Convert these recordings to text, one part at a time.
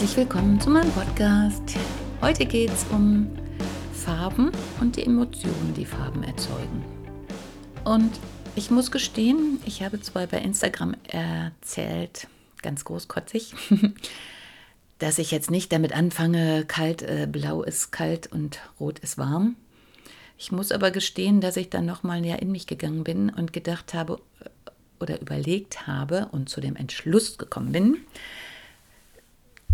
Herzlich willkommen zu meinem Podcast. Heute geht es um Farben und die Emotionen, die Farben erzeugen. Und ich muss gestehen, ich habe zwar bei Instagram erzählt, ganz großkotzig, dass ich jetzt nicht damit anfange, kalt, äh, blau ist kalt und rot ist warm. Ich muss aber gestehen, dass ich dann nochmal näher in mich gegangen bin und gedacht habe oder überlegt habe und zu dem Entschluss gekommen bin,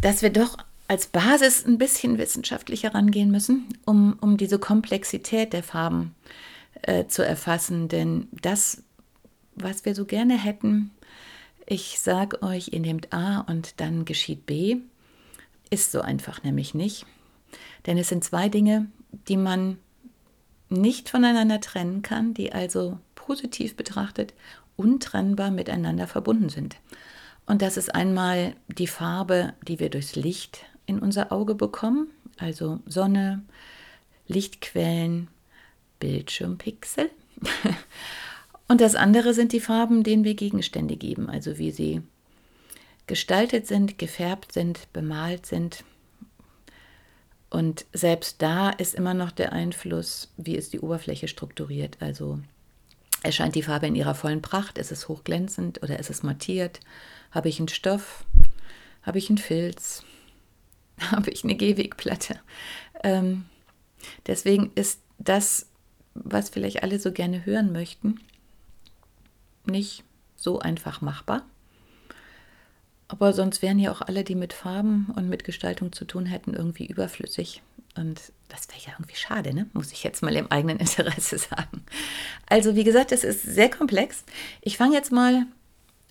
dass wir doch als Basis ein bisschen wissenschaftlicher rangehen müssen, um, um diese Komplexität der Farben äh, zu erfassen. Denn das, was wir so gerne hätten, ich sage euch, ihr nehmt A und dann geschieht B, ist so einfach nämlich nicht. Denn es sind zwei Dinge, die man nicht voneinander trennen kann, die also positiv betrachtet untrennbar miteinander verbunden sind. Und das ist einmal die Farbe, die wir durchs Licht in unser Auge bekommen, also Sonne, Lichtquellen, Bildschirmpixel. Und das andere sind die Farben, denen wir Gegenstände geben, also wie sie gestaltet sind, gefärbt sind, bemalt sind. Und selbst da ist immer noch der Einfluss, wie ist die Oberfläche strukturiert. Also erscheint die Farbe in ihrer vollen Pracht, ist es hochglänzend oder ist es mattiert? Habe ich einen Stoff? Habe ich einen Filz? Habe ich eine Gehwegplatte? Ähm, deswegen ist das, was vielleicht alle so gerne hören möchten, nicht so einfach machbar. Aber sonst wären ja auch alle, die mit Farben und mit Gestaltung zu tun hätten, irgendwie überflüssig. Und das wäre ja irgendwie schade, ne? muss ich jetzt mal im eigenen Interesse sagen. Also wie gesagt, es ist sehr komplex. Ich fange jetzt mal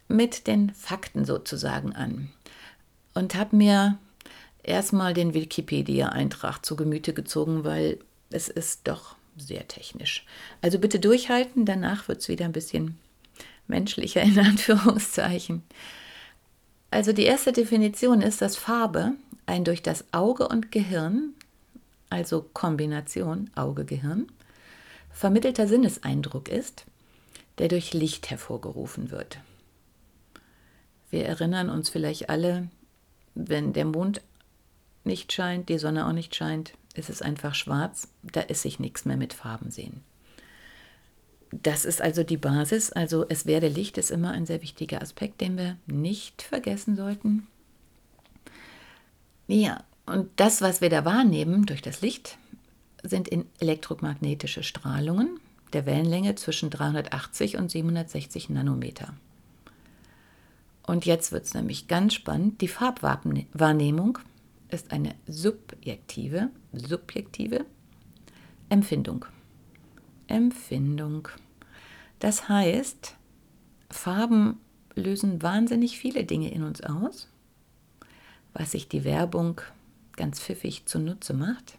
mit den Fakten sozusagen an und habe mir erstmal den Wikipedia-Eintrag zu Gemüte gezogen, weil es ist doch sehr technisch. Also bitte durchhalten, danach wird es wieder ein bisschen menschlicher in Anführungszeichen. Also die erste Definition ist, dass Farbe ein durch das Auge und Gehirn, also Kombination Auge-Gehirn, vermittelter Sinneseindruck ist, der durch Licht hervorgerufen wird. Wir erinnern uns vielleicht alle, wenn der Mond nicht scheint, die Sonne auch nicht scheint, ist es einfach schwarz, da ist sich nichts mehr mit Farben sehen. Das ist also die Basis. Also es werde Licht ist immer ein sehr wichtiger Aspekt, den wir nicht vergessen sollten. Ja, und das, was wir da wahrnehmen durch das Licht, sind in elektromagnetische Strahlungen der Wellenlänge zwischen 380 und 760 Nanometer. Und jetzt wird es nämlich ganz spannend. Die Farbwahrnehmung ist eine subjektive, subjektive Empfindung. Empfindung. Das heißt, Farben lösen wahnsinnig viele Dinge in uns aus, was sich die Werbung ganz pfiffig zunutze macht.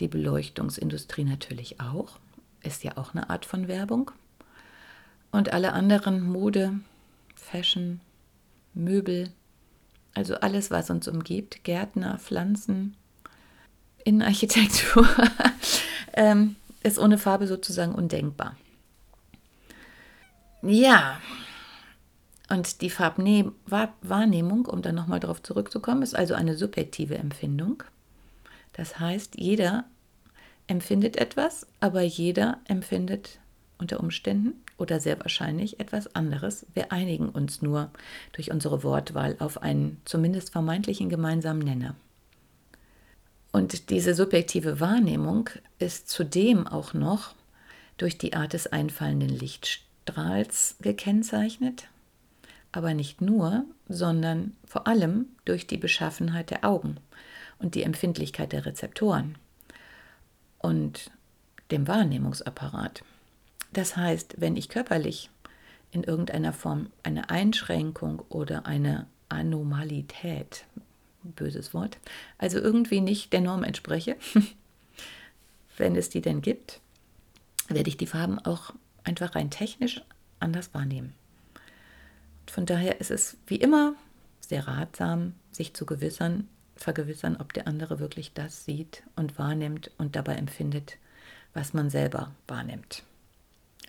Die Beleuchtungsindustrie natürlich auch, ist ja auch eine Art von Werbung. Und alle anderen Mode, Fashion, Möbel, also alles, was uns umgibt, Gärtner, Pflanzen, Innenarchitektur, ähm, ist ohne Farbe sozusagen undenkbar. Ja, und die Farbwahrnehmung, um dann nochmal darauf zurückzukommen, ist also eine subjektive Empfindung. Das heißt, jeder empfindet etwas, aber jeder empfindet unter Umständen oder sehr wahrscheinlich etwas anderes. Wir einigen uns nur durch unsere Wortwahl auf einen zumindest vermeintlichen gemeinsamen Nenner. Und diese subjektive Wahrnehmung ist zudem auch noch durch die Art des einfallenden Lichtstrahls gekennzeichnet, aber nicht nur, sondern vor allem durch die Beschaffenheit der Augen und die Empfindlichkeit der Rezeptoren und dem Wahrnehmungsapparat. Das heißt, wenn ich körperlich in irgendeiner Form eine Einschränkung oder eine Anomalität, böses Wort, also irgendwie nicht der Norm entspreche, wenn es die denn gibt, werde ich die Farben auch einfach rein technisch anders wahrnehmen. Von daher ist es wie immer sehr ratsam, sich zu gewissern, vergewissern, ob der andere wirklich das sieht und wahrnimmt und dabei empfindet, was man selber wahrnimmt.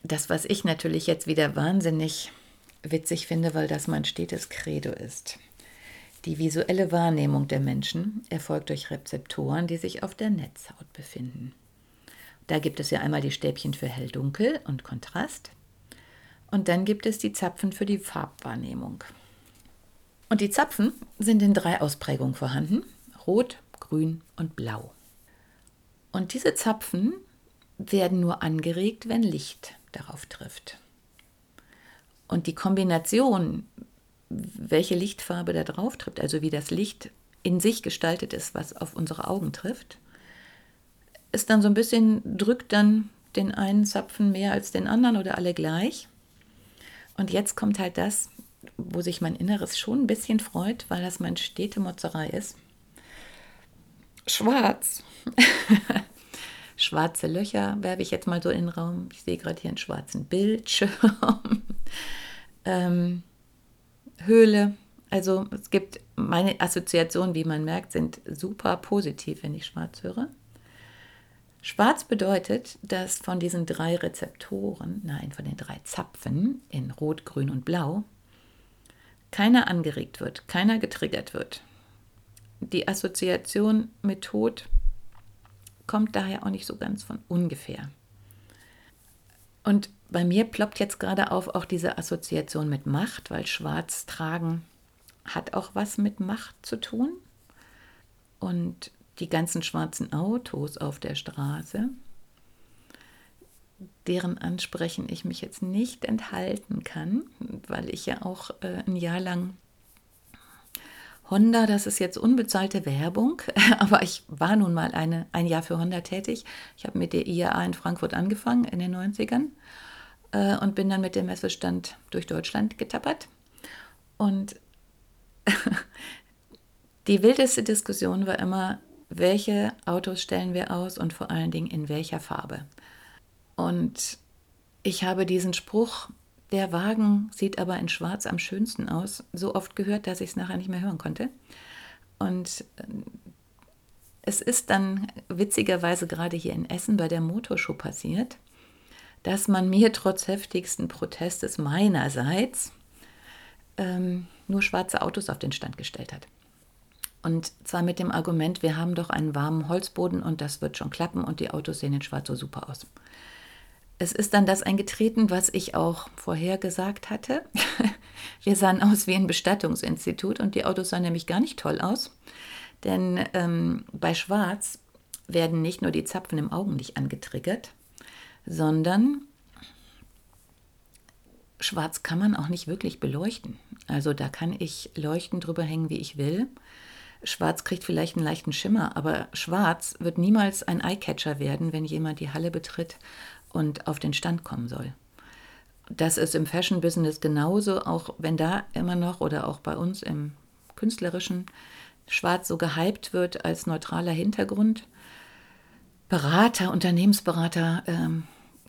Das, was ich natürlich jetzt wieder wahnsinnig witzig finde, weil das mein stetes Credo ist. Die visuelle Wahrnehmung der Menschen erfolgt durch Rezeptoren, die sich auf der Netzhaut befinden. Da gibt es ja einmal die Stäbchen für hell-dunkel und Kontrast. Und dann gibt es die Zapfen für die Farbwahrnehmung. Und die Zapfen sind in drei Ausprägungen vorhanden: Rot, Grün und Blau. Und diese Zapfen werden nur angeregt, wenn Licht darauf trifft. Und die Kombination, welche Lichtfarbe da drauf trifft, also wie das Licht in sich gestaltet ist, was auf unsere Augen trifft, ist dann so ein bisschen, drückt dann den einen Zapfen mehr als den anderen oder alle gleich. Und jetzt kommt halt das, wo sich mein Inneres schon ein bisschen freut, weil das mein stete Motzerei ist. Schwarz. Schwarze Löcher werfe ich jetzt mal so in den Raum. Ich sehe gerade hier einen schwarzen Bildschirm. ähm, Höhle. Also es gibt meine Assoziationen, wie man merkt, sind super positiv, wenn ich schwarz höre. Schwarz bedeutet, dass von diesen drei Rezeptoren, nein, von den drei Zapfen in Rot, Grün und Blau, keiner angeregt wird, keiner getriggert wird. Die Assoziation mit Tod kommt daher auch nicht so ganz von ungefähr. Und bei mir ploppt jetzt gerade auf auch diese Assoziation mit Macht, weil Schwarz tragen hat auch was mit Macht zu tun. Und die ganzen schwarzen Autos auf der Straße, deren Ansprechen ich mich jetzt nicht enthalten kann, weil ich ja auch äh, ein Jahr lang Honda, das ist jetzt unbezahlte Werbung, aber ich war nun mal eine, ein Jahr für Honda tätig. Ich habe mit der IAA in Frankfurt angefangen in den 90ern äh, und bin dann mit dem Messestand durch Deutschland getappert. Und die wildeste Diskussion war immer, welche Autos stellen wir aus und vor allen Dingen in welcher Farbe. Und ich habe diesen Spruch, der Wagen sieht aber in Schwarz am schönsten aus, so oft gehört, dass ich es nachher nicht mehr hören konnte. Und äh, es ist dann witzigerweise gerade hier in Essen bei der Motorshow passiert, dass man mir trotz heftigsten Protestes meinerseits ähm, nur schwarze Autos auf den Stand gestellt hat. Und zwar mit dem Argument, wir haben doch einen warmen Holzboden und das wird schon klappen und die Autos sehen in Schwarz so super aus. Es ist dann das eingetreten, was ich auch vorher gesagt hatte. Wir sahen aus wie ein Bestattungsinstitut und die Autos sahen nämlich gar nicht toll aus. Denn ähm, bei Schwarz werden nicht nur die Zapfen im Augenlicht angetriggert, sondern Schwarz kann man auch nicht wirklich beleuchten. Also da kann ich Leuchten drüber hängen, wie ich will. Schwarz kriegt vielleicht einen leichten Schimmer, aber Schwarz wird niemals ein Eyecatcher werden, wenn jemand die Halle betritt und auf den Stand kommen soll. Das ist im Fashion-Business genauso, auch wenn da immer noch oder auch bei uns im künstlerischen Schwarz so gehypt wird als neutraler Hintergrund. Berater, Unternehmensberater ähm,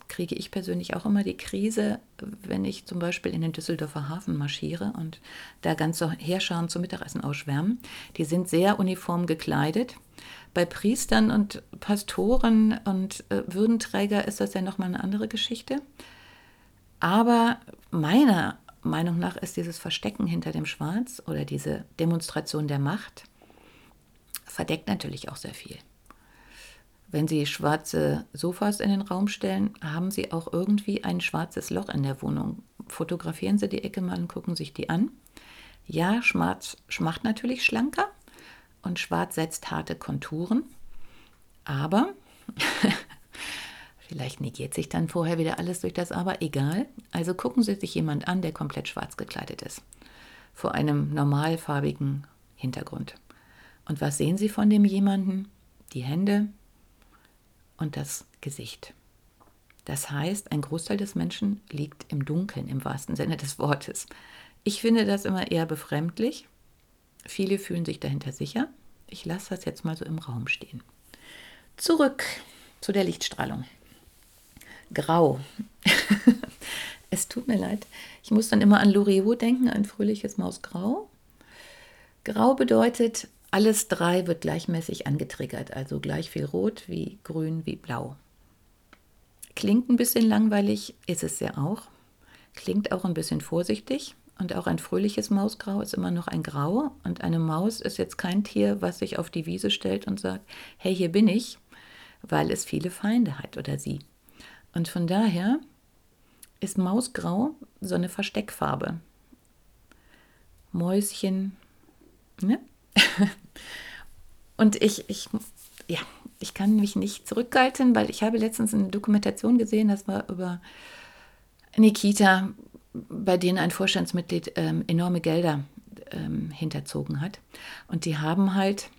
kriege ich persönlich auch immer die Krise, wenn ich zum Beispiel in den Düsseldorfer Hafen marschiere und da ganze Heerscharen zum Mittagessen ausschwärmen. Die sind sehr uniform gekleidet. Bei Priestern und Pastoren und äh, Würdenträger ist das ja nochmal eine andere Geschichte. Aber meiner Meinung nach ist dieses Verstecken hinter dem Schwarz oder diese Demonstration der Macht verdeckt natürlich auch sehr viel. Wenn Sie schwarze Sofas in den Raum stellen, haben Sie auch irgendwie ein schwarzes Loch in der Wohnung. Fotografieren Sie die Ecke mal und gucken sich die an. Ja, Schwarz macht natürlich schlanker und Schwarz setzt harte Konturen, aber vielleicht negiert sich dann vorher wieder alles durch das Aber, egal. Also gucken Sie sich jemand an, der komplett schwarz gekleidet ist, vor einem normalfarbigen Hintergrund. Und was sehen Sie von dem jemanden? Die Hände, und das Gesicht. Das heißt, ein Großteil des Menschen liegt im Dunkeln im wahrsten Sinne des Wortes. Ich finde das immer eher befremdlich. Viele fühlen sich dahinter sicher. Ich lasse das jetzt mal so im Raum stehen. Zurück zu der Lichtstrahlung. Grau. es tut mir leid. Ich muss dann immer an Loriot denken, ein fröhliches Mausgrau. Grau bedeutet, alles drei wird gleichmäßig angetriggert, also gleich viel rot wie grün wie blau. Klingt ein bisschen langweilig, ist es ja auch. Klingt auch ein bisschen vorsichtig. Und auch ein fröhliches Mausgrau ist immer noch ein Grau. Und eine Maus ist jetzt kein Tier, was sich auf die Wiese stellt und sagt, hey, hier bin ich, weil es viele Feinde hat oder sie. Und von daher ist Mausgrau so eine Versteckfarbe. Mäuschen, ne? und ich, ich, ja, ich kann mich nicht zurückhalten, weil ich habe letztens eine Dokumentation gesehen, das war über Nikita, bei denen ein Vorstandsmitglied ähm, enorme Gelder ähm, hinterzogen hat. Und die haben halt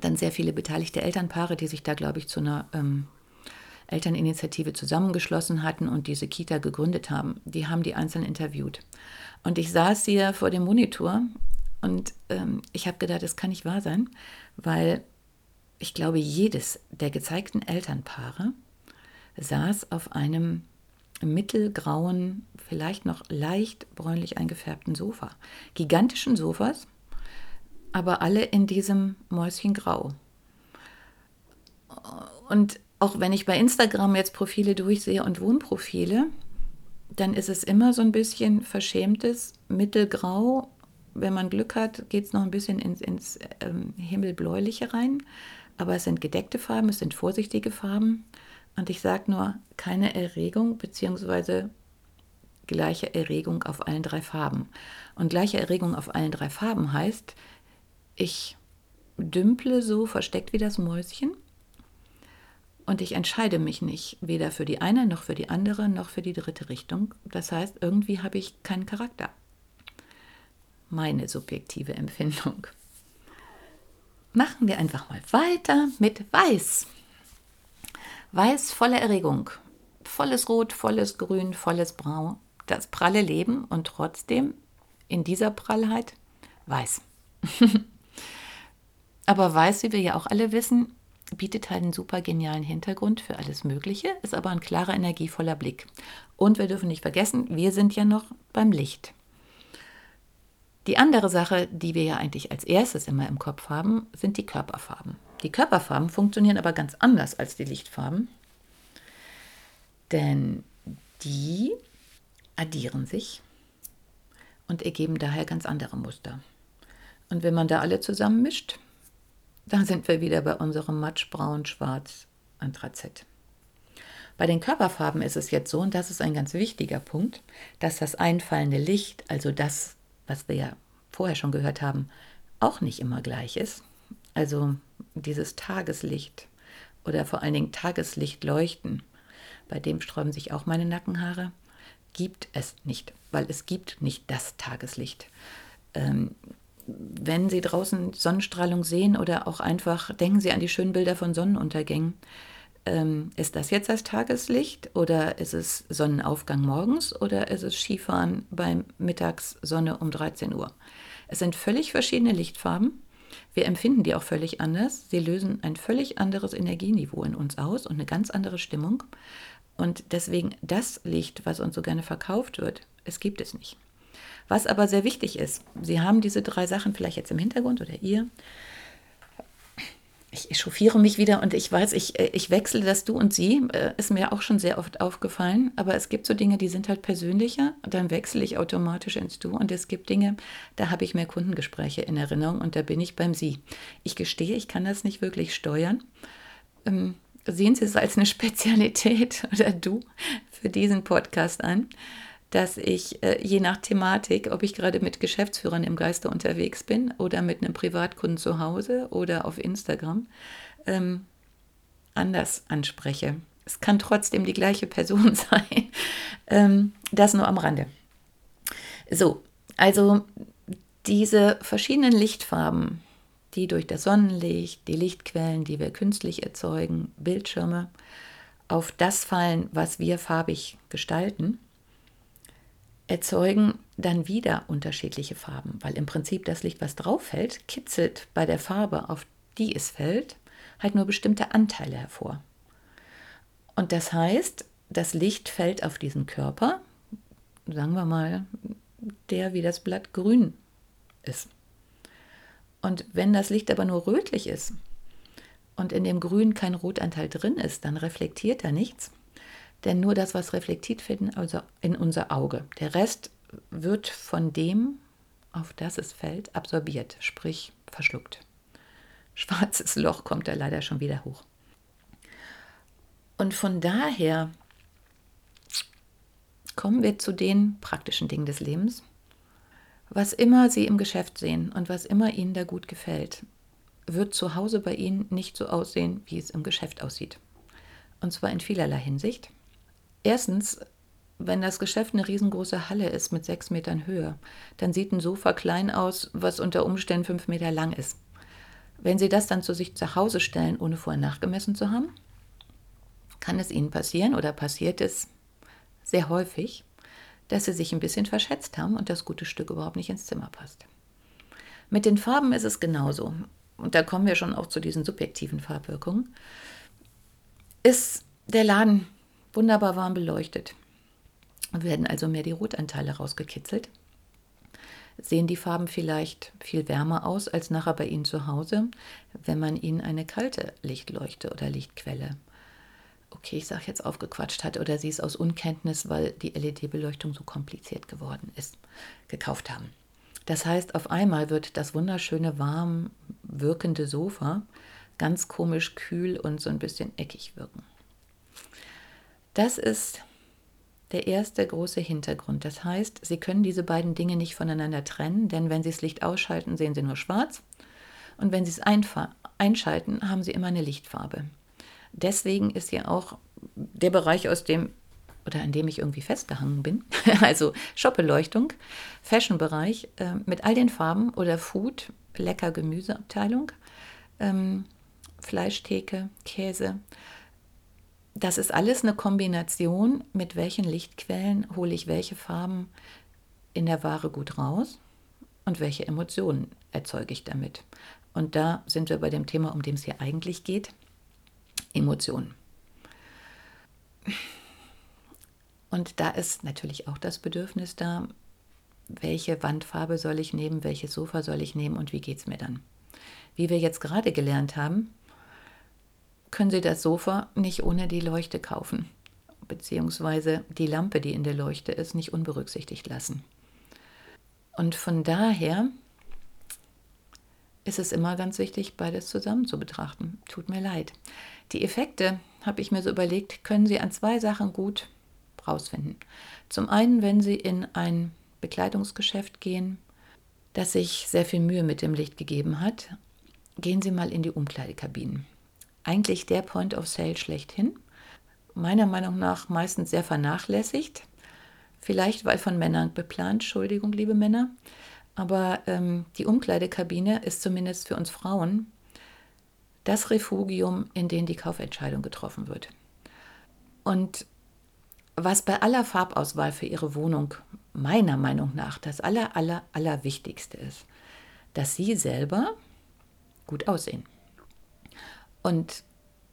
dann sehr viele beteiligte Elternpaare, die sich da, glaube ich, zu einer ähm, Elterninitiative zusammengeschlossen hatten und diese Kita gegründet haben. Die haben die einzeln interviewt. Und ich saß hier vor dem Monitor und ähm, ich habe gedacht, das kann nicht wahr sein, weil ich glaube, jedes der gezeigten Elternpaare saß auf einem mittelgrauen, vielleicht noch leicht bräunlich eingefärbten Sofa. Gigantischen Sofas, aber alle in diesem Mäuschengrau. Und auch wenn ich bei Instagram jetzt Profile durchsehe und Wohnprofile, dann ist es immer so ein bisschen verschämtes Mittelgrau. Wenn man Glück hat, geht es noch ein bisschen ins, ins ähm, Himmelbläuliche rein. Aber es sind gedeckte Farben, es sind vorsichtige Farben. Und ich sage nur, keine Erregung bzw. gleiche Erregung auf allen drei Farben. Und gleiche Erregung auf allen drei Farben heißt, ich dümple so versteckt wie das Mäuschen und ich entscheide mich nicht weder für die eine noch für die andere noch für die dritte Richtung. Das heißt, irgendwie habe ich keinen Charakter. Meine subjektive Empfindung. Machen wir einfach mal weiter mit Weiß. Weiß voller Erregung. Volles Rot, volles Grün, volles Braun. Das pralle Leben und trotzdem in dieser Prallheit Weiß. Aber Weiß, wie wir ja auch alle wissen, bietet halt einen super genialen Hintergrund für alles Mögliche, ist aber ein klarer, energievoller Blick. Und wir dürfen nicht vergessen, wir sind ja noch beim Licht. Die andere Sache, die wir ja eigentlich als erstes immer im Kopf haben, sind die Körperfarben. Die Körperfarben funktionieren aber ganz anders als die Lichtfarben, denn die addieren sich und ergeben daher ganz andere Muster. Und wenn man da alle zusammen mischt, da sind wir wieder bei unserem matschbraun, schwarz, Anthrazit. Bei den Körperfarben ist es jetzt so, und das ist ein ganz wichtiger Punkt, dass das einfallende Licht, also das, was wir ja vorher schon gehört haben, auch nicht immer gleich ist. Also dieses Tageslicht oder vor allen Dingen Tageslichtleuchten, bei dem sträuben sich auch meine Nackenhaare, gibt es nicht, weil es gibt nicht das Tageslicht. Ähm, wenn Sie draußen Sonnenstrahlung sehen oder auch einfach denken Sie an die schönen Bilder von Sonnenuntergängen. Ähm, ist das jetzt das Tageslicht oder ist es Sonnenaufgang morgens oder ist es Skifahren bei Mittagssonne um 13 Uhr? Es sind völlig verschiedene Lichtfarben. Wir empfinden die auch völlig anders. Sie lösen ein völlig anderes Energieniveau in uns aus und eine ganz andere Stimmung. Und deswegen das Licht, was uns so gerne verkauft wird, es gibt es nicht. Was aber sehr wichtig ist, Sie haben diese drei Sachen vielleicht jetzt im Hintergrund oder ihr. Ich echauffiere mich wieder und ich weiß, ich, äh, ich wechsle das Du und Sie, äh, ist mir auch schon sehr oft aufgefallen. Aber es gibt so Dinge, die sind halt persönlicher und dann wechsle ich automatisch ins Du. Und es gibt Dinge, da habe ich mehr Kundengespräche in Erinnerung und da bin ich beim Sie. Ich gestehe, ich kann das nicht wirklich steuern. Ähm, sehen Sie es als eine Spezialität oder Du für diesen Podcast an dass ich äh, je nach Thematik, ob ich gerade mit Geschäftsführern im Geiste unterwegs bin oder mit einem Privatkunden zu Hause oder auf Instagram, ähm, anders anspreche. Es kann trotzdem die gleiche Person sein. ähm, das nur am Rande. So, also diese verschiedenen Lichtfarben, die durch das Sonnenlicht, die Lichtquellen, die wir künstlich erzeugen, Bildschirme, auf das fallen, was wir farbig gestalten, erzeugen dann wieder unterschiedliche Farben, weil im Prinzip das Licht, was drauf fällt, kitzelt bei der Farbe, auf die es fällt, halt nur bestimmte Anteile hervor. Und das heißt, das Licht fällt auf diesen Körper, sagen wir mal, der wie das Blatt grün ist. Und wenn das Licht aber nur rötlich ist und in dem Grün kein Rotanteil drin ist, dann reflektiert er nichts. Denn nur das, was reflektiert, findet also in unser Auge. Der Rest wird von dem, auf das es fällt, absorbiert, sprich verschluckt. Schwarzes Loch kommt da leider schon wieder hoch. Und von daher kommen wir zu den praktischen Dingen des Lebens. Was immer Sie im Geschäft sehen und was immer Ihnen da gut gefällt, wird zu Hause bei Ihnen nicht so aussehen, wie es im Geschäft aussieht. Und zwar in vielerlei Hinsicht. Erstens, wenn das Geschäft eine riesengroße Halle ist mit sechs Metern Höhe, dann sieht ein Sofa klein aus, was unter Umständen fünf Meter lang ist. Wenn Sie das dann zu sich zu Hause stellen, ohne vorher nachgemessen zu haben, kann es Ihnen passieren oder passiert es sehr häufig, dass Sie sich ein bisschen verschätzt haben und das gute Stück überhaupt nicht ins Zimmer passt. Mit den Farben ist es genauso. Und da kommen wir schon auch zu diesen subjektiven Farbwirkungen. Ist der Laden wunderbar warm beleuchtet, werden also mehr die Rotanteile rausgekitzelt. Sehen die Farben vielleicht viel wärmer aus als nachher bei Ihnen zu Hause, wenn man Ihnen eine kalte Lichtleuchte oder Lichtquelle, okay, ich sage jetzt aufgequatscht hat oder Sie es aus Unkenntnis, weil die LED-Beleuchtung so kompliziert geworden ist, gekauft haben. Das heißt, auf einmal wird das wunderschöne, warm wirkende Sofa ganz komisch kühl und so ein bisschen eckig wirken. Das ist der erste große Hintergrund. Das heißt, Sie können diese beiden Dinge nicht voneinander trennen, denn wenn Sie das Licht ausschalten, sehen Sie nur schwarz. Und wenn Sie es einschalten, haben Sie immer eine Lichtfarbe. Deswegen ist ja auch der Bereich, aus dem oder an dem ich irgendwie festgehangen bin, also Shopbeleuchtung, Fashion-Bereich äh, mit all den Farben oder Food, lecker Gemüseabteilung, ähm, Fleischtheke, Käse, das ist alles eine Kombination, mit welchen Lichtquellen hole ich welche Farben in der Ware gut raus und welche Emotionen erzeuge ich damit. Und da sind wir bei dem Thema, um dem es hier eigentlich geht, Emotionen. Und da ist natürlich auch das Bedürfnis da, welche Wandfarbe soll ich nehmen, welches Sofa soll ich nehmen und wie geht es mir dann. Wie wir jetzt gerade gelernt haben, können Sie das Sofa nicht ohne die Leuchte kaufen, beziehungsweise die Lampe, die in der Leuchte ist, nicht unberücksichtigt lassen. Und von daher ist es immer ganz wichtig, beides zusammen zu betrachten. Tut mir leid. Die Effekte, habe ich mir so überlegt, können Sie an zwei Sachen gut rausfinden. Zum einen, wenn Sie in ein Bekleidungsgeschäft gehen, das sich sehr viel Mühe mit dem Licht gegeben hat, gehen Sie mal in die Umkleidekabinen eigentlich der Point of Sale schlechthin. Meiner Meinung nach meistens sehr vernachlässigt. Vielleicht weil von Männern beplant, Entschuldigung, liebe Männer. Aber ähm, die Umkleidekabine ist zumindest für uns Frauen das Refugium, in dem die Kaufentscheidung getroffen wird. Und was bei aller Farbauswahl für Ihre Wohnung meiner Meinung nach das aller, aller, aller Wichtigste ist, dass Sie selber gut aussehen. Und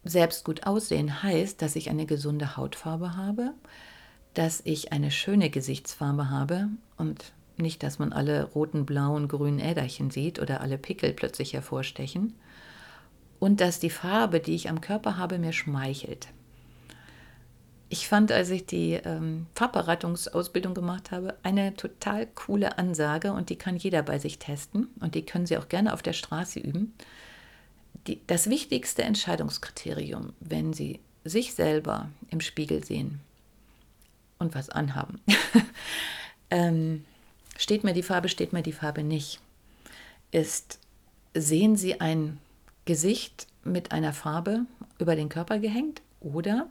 selbst gut aussehen heißt, dass ich eine gesunde Hautfarbe habe, dass ich eine schöne Gesichtsfarbe habe und nicht, dass man alle roten, blauen, grünen Äderchen sieht oder alle Pickel plötzlich hervorstechen. Und dass die Farbe, die ich am Körper habe, mir schmeichelt. Ich fand, als ich die ähm, Farbbereitungsausbildung gemacht habe, eine total coole Ansage und die kann jeder bei sich testen und die können Sie auch gerne auf der Straße üben die, das wichtigste Entscheidungskriterium, wenn Sie sich selber im Spiegel sehen und was anhaben, ähm, steht mir die Farbe, steht mir die Farbe nicht, ist, sehen Sie ein Gesicht mit einer Farbe über den Körper gehängt oder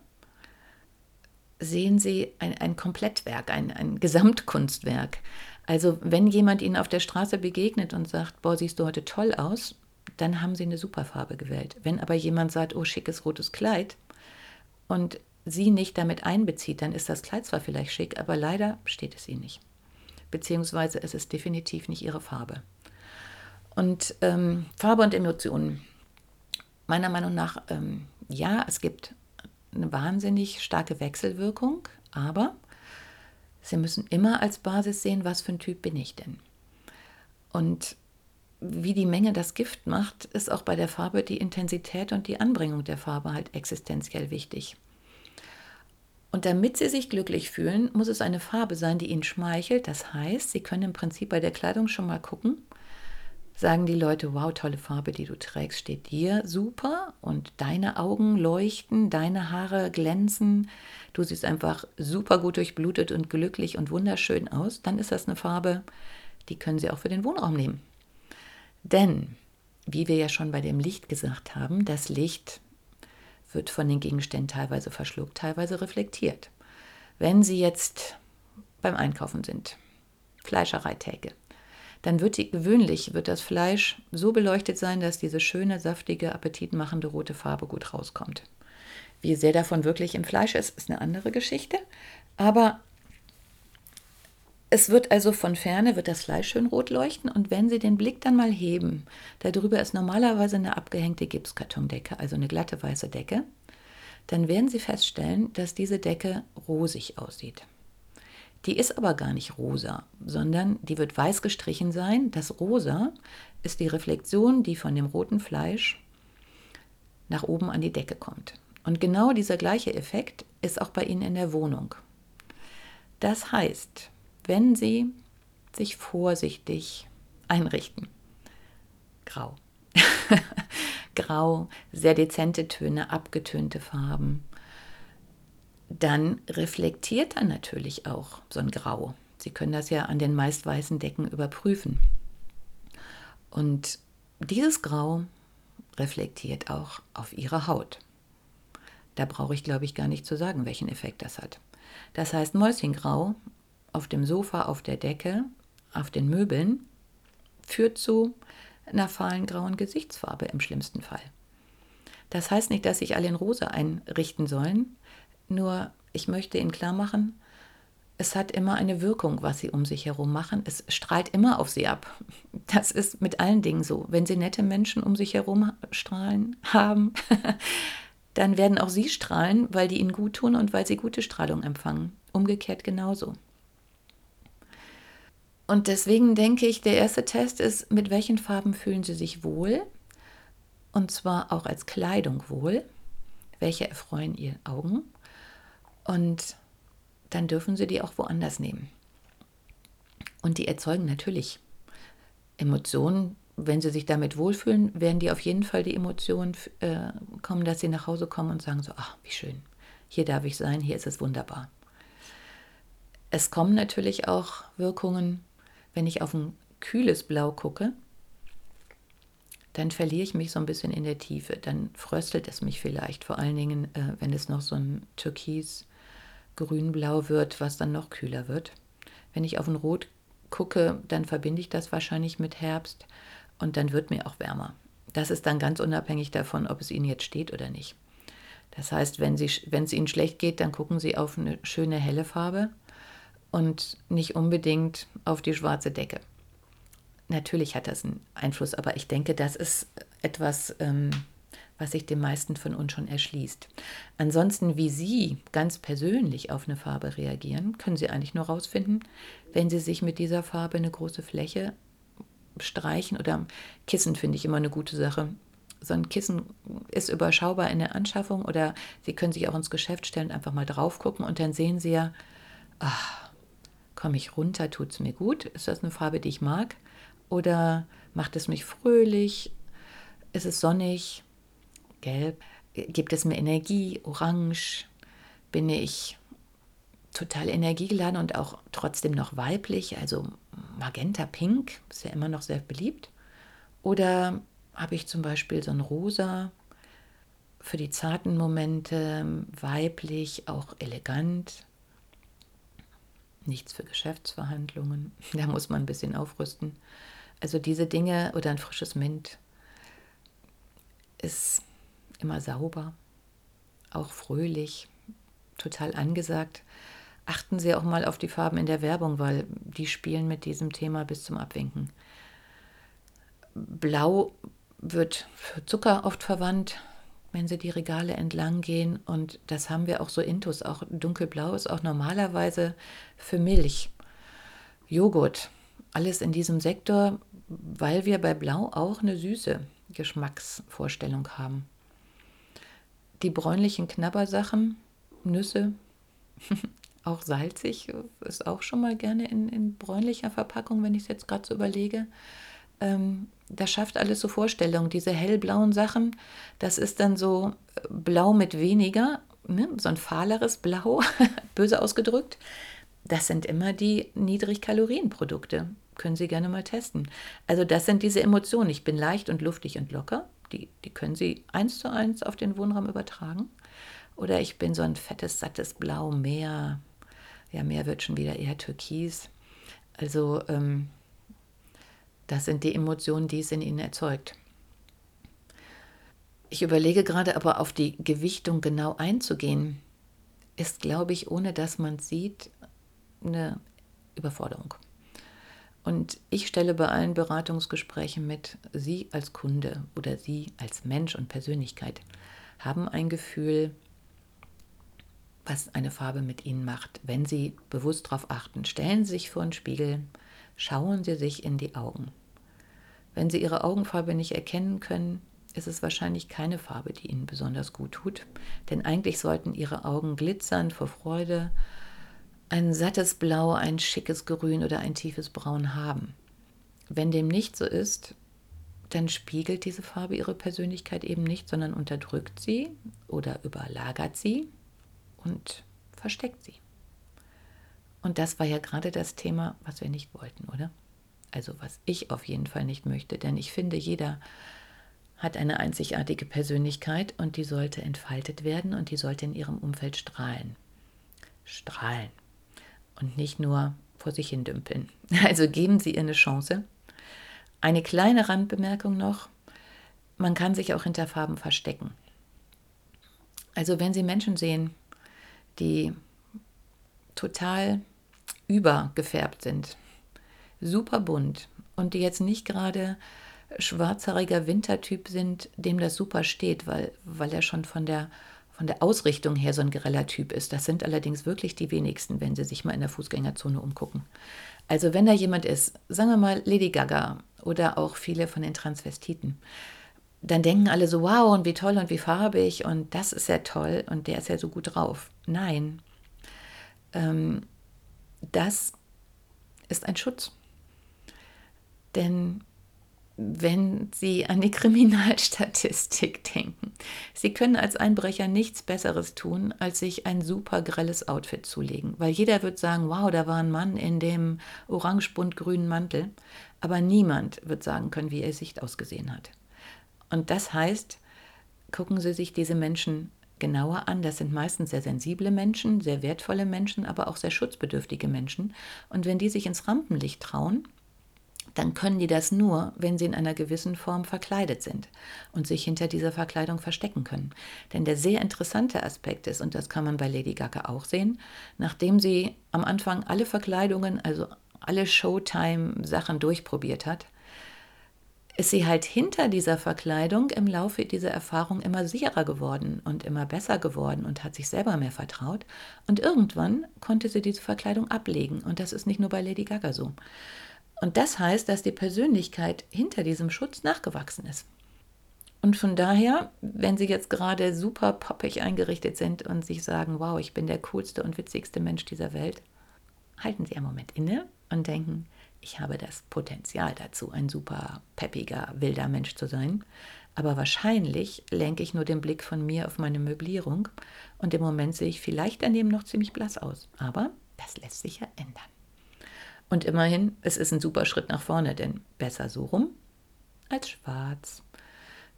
sehen Sie ein, ein Komplettwerk, ein, ein Gesamtkunstwerk. Also wenn jemand Ihnen auf der Straße begegnet und sagt, boah, siehst du heute toll aus, dann haben sie eine super Farbe gewählt. Wenn aber jemand sagt, oh, schickes rotes Kleid und sie nicht damit einbezieht, dann ist das Kleid zwar vielleicht schick, aber leider steht es ihr nicht. Beziehungsweise es ist definitiv nicht ihre Farbe. Und ähm, Farbe und Emotionen. Meiner Meinung nach, ähm, ja, es gibt eine wahnsinnig starke Wechselwirkung, aber Sie müssen immer als Basis sehen, was für ein Typ bin ich denn. Und wie die Menge das Gift macht, ist auch bei der Farbe die Intensität und die Anbringung der Farbe halt existenziell wichtig. Und damit Sie sich glücklich fühlen, muss es eine Farbe sein, die Ihnen schmeichelt. Das heißt, Sie können im Prinzip bei der Kleidung schon mal gucken, sagen die Leute, wow, tolle Farbe, die du trägst, steht dir super und deine Augen leuchten, deine Haare glänzen, du siehst einfach super gut durchblutet und glücklich und wunderschön aus, dann ist das eine Farbe, die können Sie auch für den Wohnraum nehmen. Denn, wie wir ja schon bei dem Licht gesagt haben, das Licht wird von den Gegenständen teilweise verschluckt, teilweise reflektiert. Wenn Sie jetzt beim Einkaufen sind, Fleischereitäge, dann wird die, gewöhnlich wird das Fleisch so beleuchtet sein, dass diese schöne, saftige, appetitmachende rote Farbe gut rauskommt. Wie sehr davon wirklich im Fleisch ist, ist eine andere Geschichte. Aber es wird also von ferne, wird das Fleisch schön rot leuchten und wenn Sie den Blick dann mal heben, darüber ist normalerweise eine abgehängte Gipskartondecke, also eine glatte weiße Decke, dann werden Sie feststellen, dass diese Decke rosig aussieht. Die ist aber gar nicht rosa, sondern die wird weiß gestrichen sein. Das Rosa ist die Reflexion, die von dem roten Fleisch nach oben an die Decke kommt. Und genau dieser gleiche Effekt ist auch bei Ihnen in der Wohnung. Das heißt, wenn Sie sich vorsichtig einrichten, grau, grau, sehr dezente Töne, abgetönte Farben, dann reflektiert er natürlich auch so ein Grau. Sie können das ja an den meist weißen Decken überprüfen. Und dieses Grau reflektiert auch auf Ihre Haut. Da brauche ich, glaube ich, gar nicht zu sagen, welchen Effekt das hat. Das heißt, Mäuschengrau auf dem Sofa, auf der Decke, auf den Möbeln führt zu einer fahlen grauen Gesichtsfarbe im schlimmsten Fall. Das heißt nicht, dass sich alle in Rosa einrichten sollen, nur ich möchte Ihnen klar machen, es hat immer eine Wirkung, was Sie um sich herum machen. Es strahlt immer auf Sie ab. Das ist mit allen Dingen so. Wenn Sie nette Menschen um sich herum strahlen haben, dann werden auch Sie strahlen, weil die Ihnen gut tun und weil Sie gute Strahlung empfangen. Umgekehrt genauso. Und deswegen denke ich, der erste Test ist, mit welchen Farben fühlen Sie sich wohl? Und zwar auch als Kleidung wohl. Welche erfreuen Ihre Augen? Und dann dürfen sie die auch woanders nehmen. Und die erzeugen natürlich Emotionen. Wenn sie sich damit wohlfühlen, werden die auf jeden Fall die Emotionen äh, kommen, dass sie nach Hause kommen und sagen so, ach, wie schön, hier darf ich sein, hier ist es wunderbar. Es kommen natürlich auch Wirkungen, wenn ich auf ein kühles Blau gucke, dann verliere ich mich so ein bisschen in der Tiefe. Dann fröstelt es mich vielleicht, vor allen Dingen, äh, wenn es noch so ein Türkis grün-blau wird, was dann noch kühler wird. Wenn ich auf ein Rot gucke, dann verbinde ich das wahrscheinlich mit Herbst und dann wird mir auch wärmer. Das ist dann ganz unabhängig davon, ob es Ihnen jetzt steht oder nicht. Das heißt, wenn es Ihnen schlecht geht, dann gucken Sie auf eine schöne helle Farbe und nicht unbedingt auf die schwarze Decke. Natürlich hat das einen Einfluss, aber ich denke, das ist etwas, ähm, was sich den meisten von uns schon erschließt. Ansonsten, wie Sie ganz persönlich auf eine Farbe reagieren, können Sie eigentlich nur herausfinden, wenn Sie sich mit dieser Farbe eine große Fläche streichen oder Kissen finde ich immer eine gute Sache. So ein Kissen ist überschaubar in der Anschaffung oder Sie können sich auch ins Geschäft stellen, einfach mal drauf gucken und dann sehen Sie ja, ach, komme ich runter, tut es mir gut? Ist das eine Farbe, die ich mag? Oder macht es mich fröhlich? Ist es sonnig? Gelb. Gibt es mir Energie? Orange? Bin ich total energiegeladen und auch trotzdem noch weiblich? Also Magenta Pink ist ja immer noch sehr beliebt. Oder habe ich zum Beispiel so ein Rosa für die zarten Momente, weiblich, auch elegant. Nichts für Geschäftsverhandlungen. Da muss man ein bisschen aufrüsten. Also diese Dinge oder ein frisches Mint ist immer sauber, auch fröhlich, total angesagt. Achten Sie auch mal auf die Farben in der Werbung, weil die spielen mit diesem Thema bis zum Abwinken. Blau wird für Zucker oft verwandt, wenn Sie die Regale entlang gehen. Und das haben wir auch so intus. Auch dunkelblau ist auch normalerweise für Milch, Joghurt, alles in diesem Sektor, weil wir bei Blau auch eine süße Geschmacksvorstellung haben. Die bräunlichen Knabbersachen, Nüsse, auch salzig, ist auch schon mal gerne in, in bräunlicher Verpackung, wenn ich es jetzt gerade so überlege. Ähm, das schafft alles so Vorstellungen. Diese hellblauen Sachen, das ist dann so äh, blau mit weniger, ne? so ein fahleres Blau, böse ausgedrückt. Das sind immer die Niedrigkalorienprodukte. Können Sie gerne mal testen. Also das sind diese Emotionen. Ich bin leicht und luftig und locker. Die, die können Sie eins zu eins auf den Wohnraum übertragen. Oder ich bin so ein fettes, sattes Blau, Meer. Ja, Meer wird schon wieder eher türkis. Also ähm, das sind die Emotionen, die es in Ihnen erzeugt. Ich überlege gerade aber auf die Gewichtung genau einzugehen, ist, glaube ich, ohne dass man es sieht, eine Überforderung. Und ich stelle bei allen Beratungsgesprächen mit, Sie als Kunde oder Sie als Mensch und Persönlichkeit haben ein Gefühl, was eine Farbe mit Ihnen macht. Wenn Sie bewusst darauf achten, stellen Sie sich vor einen Spiegel, schauen Sie sich in die Augen. Wenn Sie Ihre Augenfarbe nicht erkennen können, ist es wahrscheinlich keine Farbe, die Ihnen besonders gut tut, denn eigentlich sollten Ihre Augen glitzern vor Freude, ein sattes Blau, ein schickes Grün oder ein tiefes Braun haben. Wenn dem nicht so ist, dann spiegelt diese Farbe ihre Persönlichkeit eben nicht, sondern unterdrückt sie oder überlagert sie und versteckt sie. Und das war ja gerade das Thema, was wir nicht wollten, oder? Also was ich auf jeden Fall nicht möchte, denn ich finde, jeder hat eine einzigartige Persönlichkeit und die sollte entfaltet werden und die sollte in ihrem Umfeld strahlen. Strahlen und nicht nur vor sich hin dümpeln. Also geben Sie ihr eine Chance. Eine kleine Randbemerkung noch. Man kann sich auch hinter Farben verstecken. Also wenn Sie Menschen sehen, die total übergefärbt sind, super bunt und die jetzt nicht gerade schwarzhaariger Wintertyp sind, dem das super steht, weil, weil er schon von der von der Ausrichtung her so ein greller Typ ist. Das sind allerdings wirklich die wenigsten, wenn Sie sich mal in der Fußgängerzone umgucken. Also wenn da jemand ist, sagen wir mal Lady Gaga oder auch viele von den Transvestiten, dann denken alle so, wow, und wie toll und wie farbig und das ist ja toll und der ist ja so gut drauf. Nein, ähm, das ist ein Schutz. Denn wenn Sie an die Kriminalstatistik denken. Sie können als Einbrecher nichts Besseres tun, als sich ein super grelles Outfit zulegen, weil jeder wird sagen, wow, da war ein Mann in dem orange-bunt-grünen Mantel, aber niemand wird sagen können, wie er sich ausgesehen hat. Und das heißt, gucken Sie sich diese Menschen genauer an. Das sind meistens sehr sensible Menschen, sehr wertvolle Menschen, aber auch sehr schutzbedürftige Menschen. Und wenn die sich ins Rampenlicht trauen, dann können die das nur, wenn sie in einer gewissen Form verkleidet sind und sich hinter dieser Verkleidung verstecken können. Denn der sehr interessante Aspekt ist, und das kann man bei Lady Gaga auch sehen, nachdem sie am Anfang alle Verkleidungen, also alle Showtime-Sachen durchprobiert hat, ist sie halt hinter dieser Verkleidung im Laufe dieser Erfahrung immer sicherer geworden und immer besser geworden und hat sich selber mehr vertraut. Und irgendwann konnte sie diese Verkleidung ablegen. Und das ist nicht nur bei Lady Gaga so. Und das heißt, dass die Persönlichkeit hinter diesem Schutz nachgewachsen ist. Und von daher, wenn Sie jetzt gerade super poppig eingerichtet sind und sich sagen, wow, ich bin der coolste und witzigste Mensch dieser Welt, halten Sie einen Moment inne und denken, ich habe das Potenzial dazu, ein super peppiger, wilder Mensch zu sein. Aber wahrscheinlich lenke ich nur den Blick von mir auf meine Möblierung und im Moment sehe ich vielleicht daneben noch ziemlich blass aus. Aber das lässt sich ja ändern. Und immerhin, es ist ein super Schritt nach vorne, denn besser so rum als schwarz.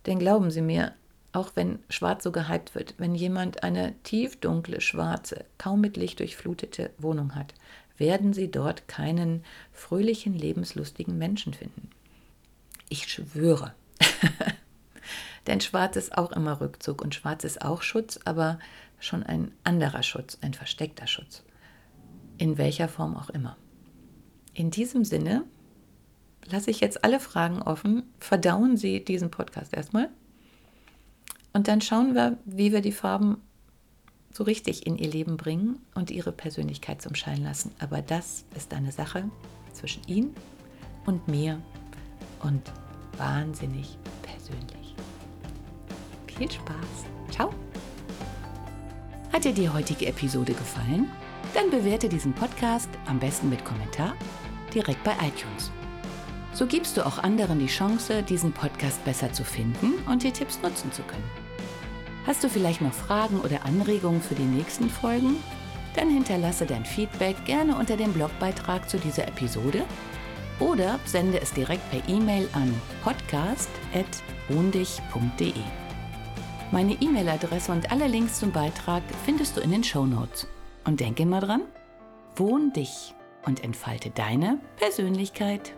Denn glauben Sie mir, auch wenn schwarz so gehypt wird, wenn jemand eine tiefdunkle, schwarze, kaum mit Licht durchflutete Wohnung hat, werden Sie dort keinen fröhlichen, lebenslustigen Menschen finden. Ich schwöre. Denn schwarz ist auch immer Rückzug und schwarz ist auch Schutz, aber schon ein anderer Schutz, ein versteckter Schutz. In welcher Form auch immer. In diesem Sinne lasse ich jetzt alle Fragen offen. Verdauen Sie diesen Podcast erstmal. Und dann schauen wir, wie wir die Farben so richtig in ihr Leben bringen und ihre Persönlichkeit zum Schein lassen. Aber das ist eine Sache zwischen Ihnen und mir und wahnsinnig persönlich. Viel Spaß. Ciao. Hat dir die heutige Episode gefallen? Dann bewerte diesen Podcast am besten mit Kommentar direkt bei iTunes. So gibst du auch anderen die Chance, diesen Podcast besser zu finden und die Tipps nutzen zu können. Hast du vielleicht noch Fragen oder Anregungen für die nächsten Folgen? Dann hinterlasse dein Feedback gerne unter dem Blogbeitrag zu dieser Episode oder sende es direkt per E-Mail an podcast.wohndich.de. Meine E-Mail-Adresse und alle Links zum Beitrag findest du in den Show Notes. Und denke immer dran, wohn dich und entfalte deine Persönlichkeit.